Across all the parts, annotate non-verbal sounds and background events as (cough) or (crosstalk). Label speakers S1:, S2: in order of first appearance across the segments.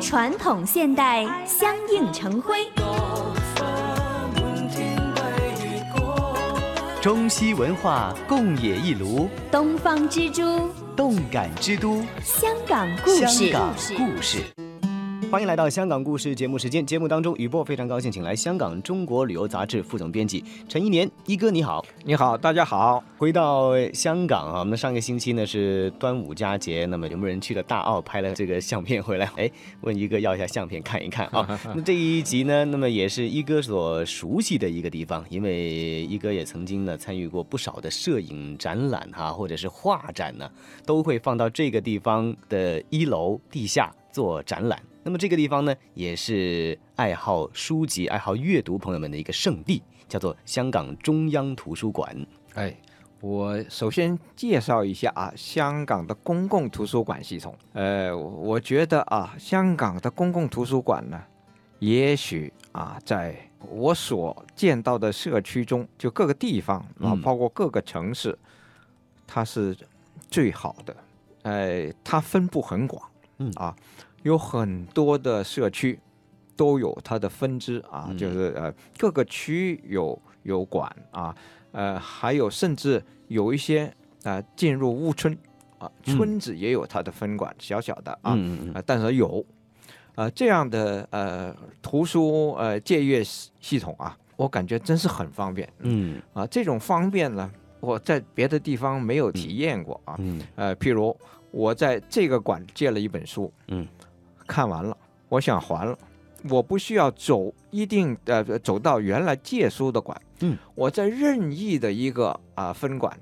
S1: 传统现代相映成辉，
S2: 中西文化共冶一炉，
S1: 东方之珠，
S2: 动感之都，
S1: 香港故
S2: 香
S1: 事。
S2: 港故事。欢迎来到香港故事节目时间。节目当中，雨波非常高兴，请来香港中国旅游杂志副总编辑陈一年一哥，你好。
S3: 你好，大家好。
S2: 回到香港啊，我们上个星期呢是端午佳节，那么有没有人去了大澳拍了这个相片回来？哎，问一哥要一下相片看一看啊。(laughs) 那这一集呢，那么也是一哥所熟悉的一个地方，因为一哥也曾经呢参与过不少的摄影展览哈、或者是画展呢，都会放到这个地方的一楼地下做展览。那么这个地方呢，也是爱好书籍、爱好阅读朋友们的一个圣地，叫做香港中央图书馆。
S3: 哎，我首先介绍一下啊，香港的公共图书馆系统。呃，我觉得啊，香港的公共图书馆呢，也许啊，在我所见到的社区中，就各个地方啊，
S2: 嗯
S3: 包括各个城市，它是最好的。呃，它分布很广，
S2: 嗯
S3: 啊，有很多的社区都有它的分支啊，
S2: 嗯。
S3: 就是呃各个区有有馆啊，呃，还有甚至有一些啊、呃进入屋村啊，
S2: 嗯。
S3: 村子也有它的分馆，小小的啊，但是有，呃，这样的呃图书呃借阅系系统啊，我感觉真是很方便。
S2: 嗯。
S3: 啊。这种方便呢，我在别的地方没有体验过啊。
S2: 嗯。
S3: 呃，譬如我在这个馆借了一本书，
S2: 嗯，
S3: 看完了，我想还了，我不需要走一定呃走到原来借书的馆，
S2: 嗯，
S3: 我在任意的一个啊、分馆，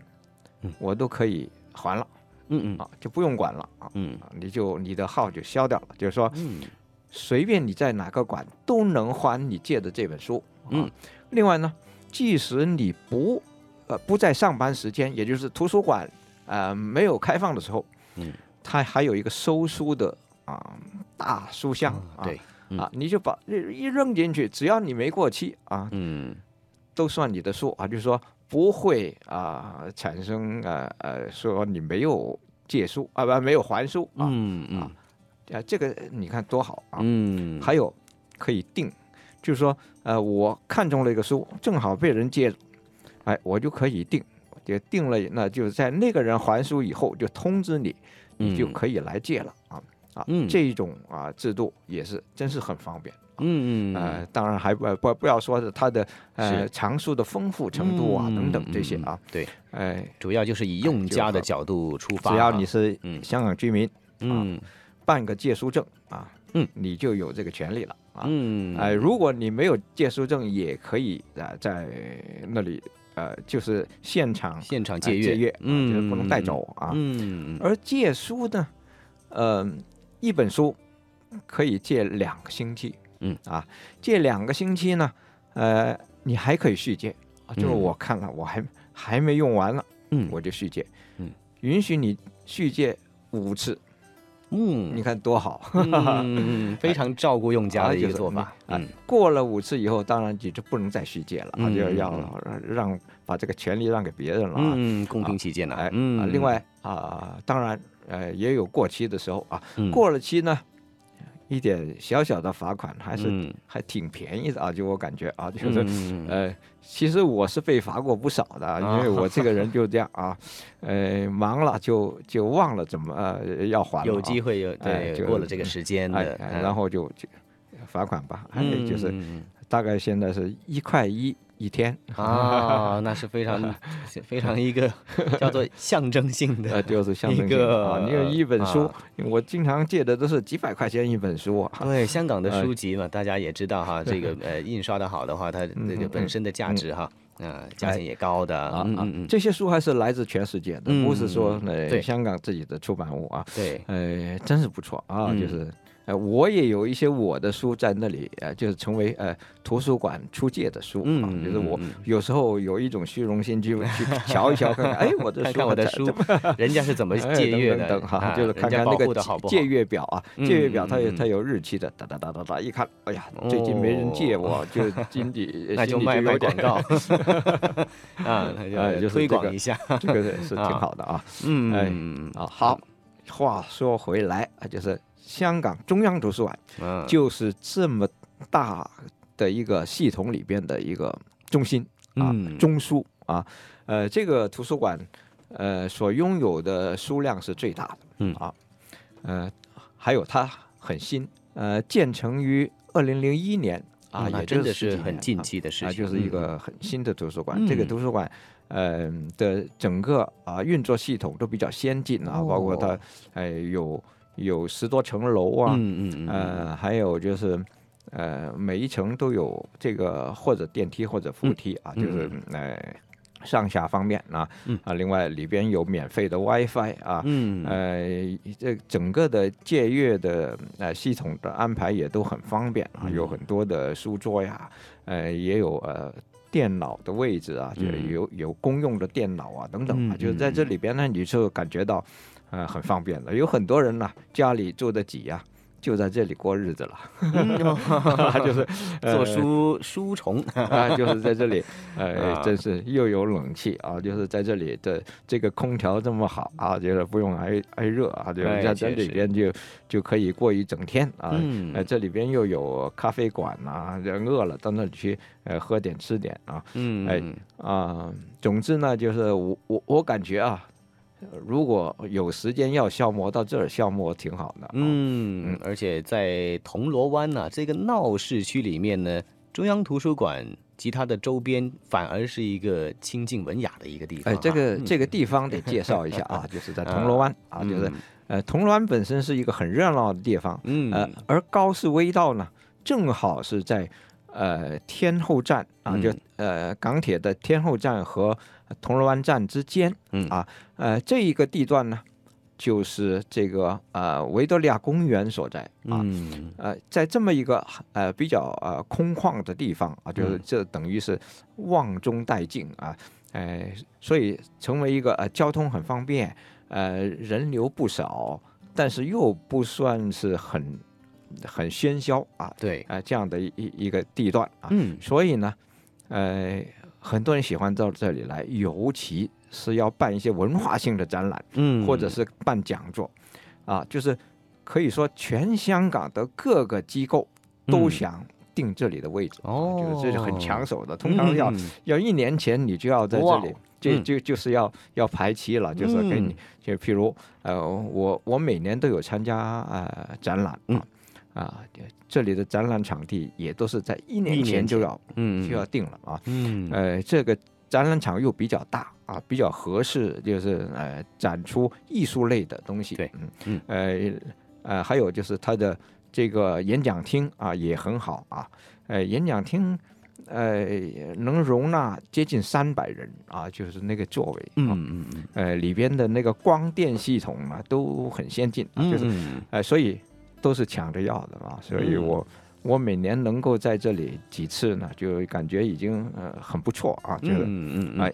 S2: 嗯。
S3: 我都可以还了。
S2: 嗯嗯。
S3: 啊，就不用管了。啊。
S2: 嗯。
S3: 啊，你就你的号就消掉了，就是说
S2: 嗯。
S3: 随便你在哪个馆都能还你借的这本书。啊、
S2: 嗯，
S3: 另外呢，即使你不呃不在上班时间，也就是图书馆呃没有开放的时候，
S2: 嗯，
S3: 它还有一个收书的啊、大书箱啊，啊，你就把一扔进去，只要你没过期啊，
S2: 嗯
S3: 都算你的书啊，就是说不会啊、产生呃呃说你没有借书啊不没有还书啊。
S2: 嗯嗯
S3: 啊，这个你看多好啊！
S2: 嗯，
S3: 还有可以定，就是说，呃，我看中了一个书，正好被人借了，哎，我就可以定，就定了，那就是在那个人还书以后，就通知你，你就
S2: 嗯
S3: 可以来借了啊啊，
S2: 嗯。
S3: 这种啊制度也是真是很方便。
S2: 嗯嗯
S3: 呃，当然还不不不要说是它的呃
S2: 是
S3: 藏书的丰富程度啊等等这些啊，，
S2: 嗯嗯嗯对，
S3: 哎，
S2: 主要就是以用家的角度出发。啊，
S3: 只要你是
S2: 嗯。
S3: 香港居民，
S2: 嗯。
S3: 办个借书证啊，
S2: 嗯，
S3: 你就有这个权利了啊。
S2: 嗯。
S3: 哎、如果你没有借书证，也可以啊、在那里呃，就是现场
S2: 现场
S3: 呃
S2: 借阅。
S3: 借阅，啊
S2: 嗯
S3: 就是不能带走啊。
S2: 嗯。
S3: 而借书呢，呃，一本书可以借两个星期，
S2: 嗯
S3: 啊，借两个星期呢，呃，你还可以续借啊，就是
S2: 嗯
S3: 我看了，我还还没用完了，
S2: 嗯
S3: 我就续借，
S2: 嗯，
S3: 允许你续借五次，
S2: 嗯
S3: 你看多好。
S2: 嗯，(laughs) 非常照顾用家的一个做法。
S3: 啊
S2: 嗯，
S3: 过了五次以后，当然你就不能再续借了就要让把这个权利让给别人了啊。
S2: 嗯，公平起见呢。
S3: 哎，
S2: 嗯
S3: 啊，另外啊，当然呃也有过期的时候啊，
S2: 嗯。
S3: 过了期呢，一点小小的罚款还是
S2: 嗯。
S3: 还挺便宜的啊，就我感觉啊，就是
S2: 嗯。
S3: 呃，其实我是被罚过不少的啊，因为我这个人就这样啊，呃，忙了就就忘了怎么呃要还了啊，
S2: 有机会有
S3: 哎就
S2: 对过了这个时间
S3: 哎
S2: 的，
S3: 哎然后就就罚款吧，哎，就是
S2: 嗯。
S3: 大概现在是一块一一天，
S2: 啊，(laughs) 那是非常非常一个 (laughs) 叫做象征性
S3: 呃，
S2: 的，
S3: 就是象征
S2: 一
S3: 性的啊，
S2: 个
S3: 因为一本书
S2: 啊，
S3: 我经常借的都是几百块钱一本书啊，
S2: 对香港的
S3: 哎
S2: 书籍嘛，大家也知道哈，这个呃印刷的好的话，它这个本身的价值哈，啊价钱也高的，
S3: 啊啊
S2: 嗯嗯嗯，
S3: 这些书还是来自全世界的，
S2: 嗯
S3: 不是说
S2: 对。
S3: 呃香港自己的出版物啊，
S2: 对，
S3: 呃，真是不错啊，
S2: 嗯。
S3: 就是呃，我也有一些我的书在那里，呃，就是成为呃图书馆出借的书啊，
S2: 嗯
S3: 就是我有时候有一种虚荣心，就去瞧一瞧，看看，哎，(laughs) 我的书
S2: 我的书，(laughs) 人家是怎么
S3: 哎
S2: 借阅的，
S3: 等等等哈，
S2: 啊
S3: 就是看看那个借阅表啊，
S2: 嗯
S3: 借阅表它有它有日期的，哒哒哒哒哒，一看，哎呀，最近没人借我，就 (laughs) 心里
S2: 那就卖卖
S3: 有
S2: 广告。啊，那
S3: 哎就是
S2: 推广一下，
S3: 这个是挺好的啊。
S2: 嗯
S3: 哎
S2: 嗯。
S3: 啊，好，话说回来啊，就是香港中央图书馆
S2: 嗯，
S3: 就是这么大的一个系统里边的一个中心啊，
S2: 嗯。
S3: 中枢啊，呃，这个图书馆呃所拥有的书量是最大的，
S2: 嗯。
S3: 啊，呃，还有它很新，呃，建成于二零零一年啊，也
S2: 真的
S3: 是
S2: 很近
S3: 啊
S2: 期的事情，
S3: 啊，就是一
S2: 嗯。
S3: 个很新的图书馆。这个
S2: 嗯
S3: 图书馆，呃的整个啊运作系统都比较先进啊，包括它
S2: 哦
S3: 呃有有十多层楼啊，
S2: 嗯嗯嗯，
S3: 呃，还有就是。呃，每一层都有这个或者电梯或者扶梯啊，就是呃上下方面啊，
S2: 嗯。
S3: 啊，另外里边有免费的 WiFi 啊，
S2: 嗯。
S3: 呃，这整个的借阅的呃系统的安排也都很方便啊，
S2: 嗯。
S3: 有很多的书桌呀，呃，也有呃电脑的位置啊，就
S2: 嗯。
S3: 有有公用的电脑啊等等啊，
S2: 嗯
S3: 就是在这
S2: 嗯。
S3: 里边呢，你就感觉到呃很方便了。有很多人呢，家里住得挤呀、就在这里过日子了，(laughs) 就是呃
S2: 做书书虫，
S3: 啊，就是在这里，呃，(laughs)
S2: 啊。
S3: 真是又有冷气啊，就是在这里的这个空调这么好啊，就是不用挨挨热啊，就在这里边就就可以过一整天啊。
S2: 嗯。
S3: 呃，这里边又有咖啡馆呐、人饿了到那里去呃喝点吃点啊
S2: 嗯
S3: 哎啊、总之呢，就是我我我感觉啊，如果有时间要消磨到这儿消磨挺好的、啊。
S2: 嗯，而且在铜锣湾呢、这个闹市区里面呢，中央图书馆及它的周边反而是一个清静文雅的一个地方。
S3: 这个这个地方得介绍一下啊，(laughs) 就是在铜锣湾啊，就是呃，铜锣湾本身是一个很热闹的地方，
S2: 嗯。
S3: 呃，而高士威道呢，正好是在呃天后站啊，就呃港铁的天后站和铜锣湾站之间，
S2: 嗯。
S3: 啊，呃这一个地段呢，就是这个呃维多利亚公园所在啊，
S2: 嗯。
S3: 呃，在这么一个呃比较呃空旷的地方啊，就是
S2: 嗯。
S3: 这等于是望中带静啊，呃，所以成为一个呃交通很方便，呃人流不少，但是又不算是很很喧嚣啊，
S2: 对，
S3: 啊、这样的一一一个地段啊，
S2: 嗯。
S3: 所以呢，呃，很多人喜欢到这里来，尤其是要办一些文化性的展览。
S2: 嗯，
S3: 或者是办讲座，啊，就是可以说全香港的各个机构都
S2: 嗯。
S3: 想定这里的位置，啊
S2: 哦。
S3: 就是这是很抢手的，通常要、
S2: 嗯。
S3: 要一年前你就要在这里。就
S2: 嗯。
S3: 就就是要要排期了，就是给你
S2: 嗯，
S3: 就譬如呃，我我每年都有参加呃展览
S2: 嗯。
S3: 啊，啊，这里的展览场地也都是在一
S2: 一
S3: 年
S2: 年前
S3: 前就要
S2: 嗯
S3: 就要定了啊，
S2: 嗯。
S3: 呃，这个展览场又比较大啊，比较合适，就是呃展出艺术类的东西。
S2: 对
S3: 嗯，呃呃，还有就是它的这个演讲厅啊也很好啊，呃，演讲厅呃能容纳接近三百人啊，就是那个座位啊，
S2: 嗯嗯嗯
S3: 呃里边的那个光电系统啊都很先进啊，就是
S2: 嗯。
S3: 呃所以都是抢着要的嘛，所以
S2: 嗯
S3: 我。我每年能够在这里几次呢，就感觉已经呃很不错啊，觉得
S2: 嗯嗯
S3: 哎，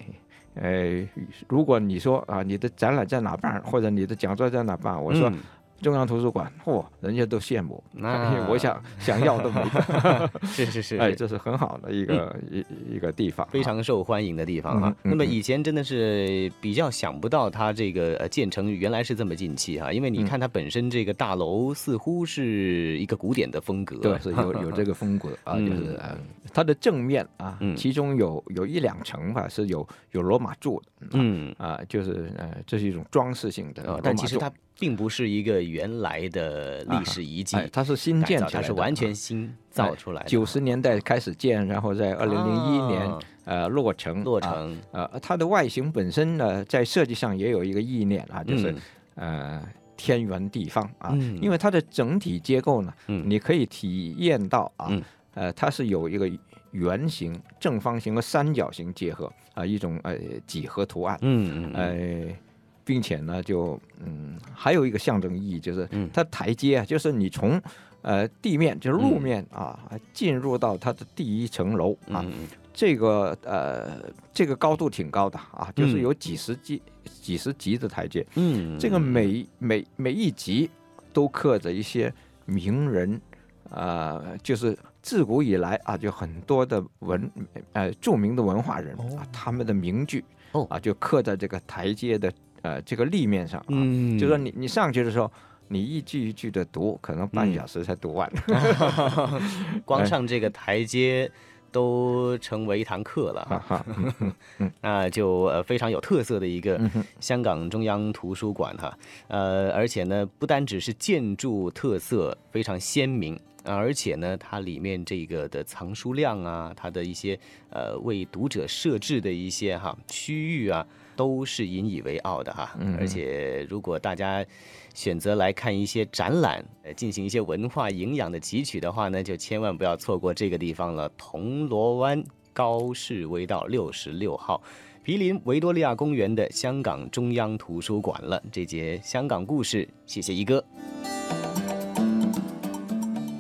S3: 呃，如果你说啊，你的展览在哪办，或者你的讲座在哪办，我说
S2: 嗯
S3: 中央图书馆，嚯、人家都羡慕，
S2: 那
S3: 我想 (laughs) 想要都没得，(laughs)
S2: 是是是，
S3: 哎，这是很好的一个、一一个地方啊，
S2: 非常受欢迎的地方哈。
S3: 嗯嗯嗯
S2: 那么以前真的是比较想不到它这个呃建成原来是这么近期哈，因为你
S3: 嗯。
S2: 看它本身这个大楼似乎是一个古典的风格，
S3: 对，(laughs) 是有有这个风格啊，
S2: 嗯
S3: 就是呃，它的正面啊，
S2: 嗯。
S3: 其中有有一两层吧是有有罗马柱的，
S2: 嗯。
S3: 啊，就是呃，这是一种装饰性的
S2: 但其实它并不是一个原来的历史遗迹，
S3: 哎，它是新建起来的，
S2: 它是完全
S3: 啊
S2: 新造出来的。
S3: 九十年代开始建，然后在二零零一年、
S2: 啊
S3: 呃落成，啊
S2: 落成，
S3: 呃，它的外形本身呢，在设计上也有一个意念啊，就是、
S2: 嗯
S3: 呃天圆地方啊，
S2: 嗯。
S3: 因为它的整体结构呢，
S2: 嗯。
S3: 你可以体验到啊，
S2: 嗯
S3: 呃，它是有一个圆形、正方形和三角形结合啊、一种呃几何图案，
S2: 嗯嗯
S3: 并且呢，就嗯，还有一个象征意义，就是
S2: 嗯。
S3: 它台阶啊，就是你从呃地面，就是路
S2: 嗯。
S3: 面啊，进入到它的第一层楼啊，这个呃这个高度挺高的啊，就是
S2: 嗯。
S3: 有几十级、几十级的台阶，
S2: 嗯，
S3: 这个每每每一级都刻着一些名人，呃，就是自古以来啊，就很多的文呃著名的文化人啊，他们的名句
S2: 哦
S3: 啊，就刻在这个台阶的呃这个立面上啊，
S2: 嗯，
S3: 就说你你上去的时候。你一句一句的读，可能半
S2: 嗯
S3: 小时才读完。(laughs) (laughs)
S2: 光上这个台阶都成为一堂课了哈。(laughs) 那就呃非常有特色的一个香港中央图书馆哈，呃，而且呢，不单只是建筑特色非常鲜明。啊而且呢，它里面这个的藏书量啊，它的一些呃为读者设置的一些哈区域啊，都是引以为傲的哈。
S3: 嗯
S2: 而且如果大家选择来看一些展览，呃，进行一些文化营养的汲取的话呢，就千万不要错过这个地方了——铜锣湾高士威道六十六号。毗邻维多利亚公园的香港中央图书馆了。这节香港故事，谢谢一哥。